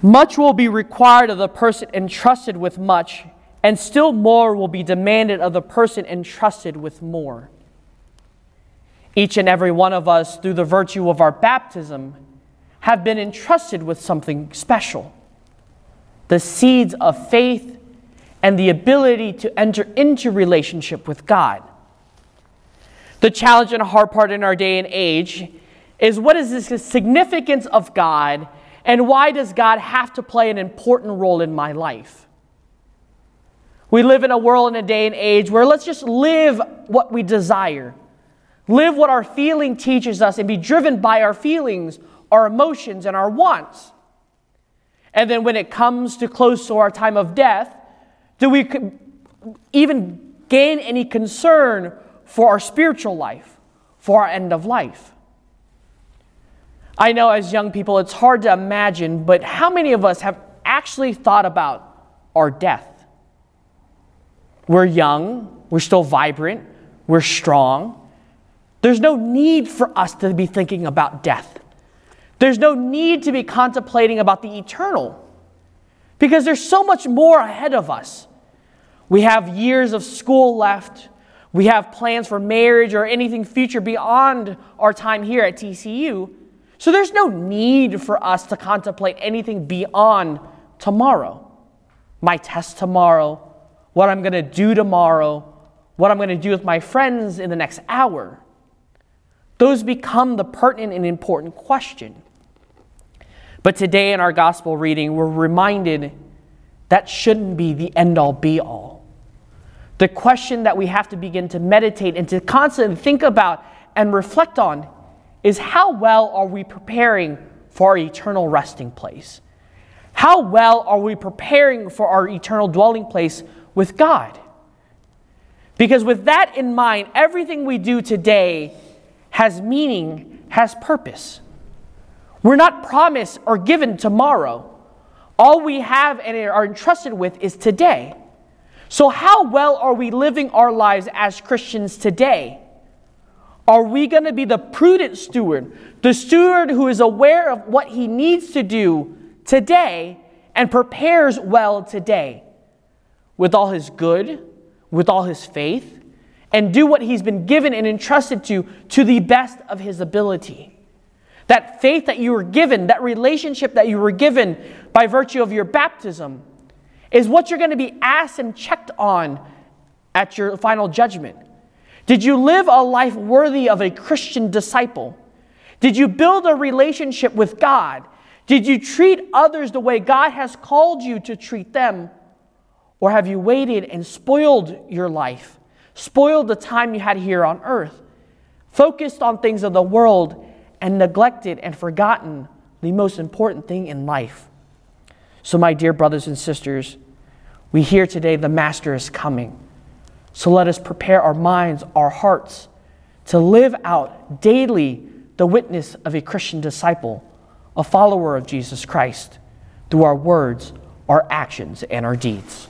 Much will be required of the person entrusted with much, and still more will be demanded of the person entrusted with more. Each and every one of us, through the virtue of our baptism, have been entrusted with something special the seeds of faith and the ability to enter into relationship with God. The challenge and hard part in our day and age is what is the significance of God and why does God have to play an important role in my life? We live in a world and a day and age where let's just live what we desire. Live what our feeling teaches us and be driven by our feelings, our emotions, and our wants. And then when it comes to close to our time of death, do we even gain any concern for our spiritual life, for our end of life? I know as young people it's hard to imagine, but how many of us have actually thought about our death? We're young, we're still vibrant, we're strong. There's no need for us to be thinking about death. There's no need to be contemplating about the eternal because there's so much more ahead of us. We have years of school left. We have plans for marriage or anything future beyond our time here at TCU. So there's no need for us to contemplate anything beyond tomorrow. My test tomorrow, what I'm going to do tomorrow, what I'm going to do with my friends in the next hour. Those become the pertinent and important question. But today in our gospel reading, we're reminded that shouldn't be the end all be all. The question that we have to begin to meditate and to constantly think about and reflect on is how well are we preparing for our eternal resting place? How well are we preparing for our eternal dwelling place with God? Because with that in mind, everything we do today has meaning, has purpose. We're not promised or given tomorrow. All we have and are entrusted with is today. So, how well are we living our lives as Christians today? Are we going to be the prudent steward, the steward who is aware of what he needs to do today and prepares well today with all his good, with all his faith, and do what he's been given and entrusted to to the best of his ability? That faith that you were given, that relationship that you were given by virtue of your baptism, is what you're going to be asked and checked on at your final judgment. Did you live a life worthy of a Christian disciple? Did you build a relationship with God? Did you treat others the way God has called you to treat them? Or have you waited and spoiled your life, spoiled the time you had here on earth, focused on things of the world and neglected and forgotten the most important thing in life. So, my dear brothers and sisters, we hear today the Master is coming. So let us prepare our minds, our hearts, to live out daily the witness of a Christian disciple, a follower of Jesus Christ, through our words, our actions, and our deeds.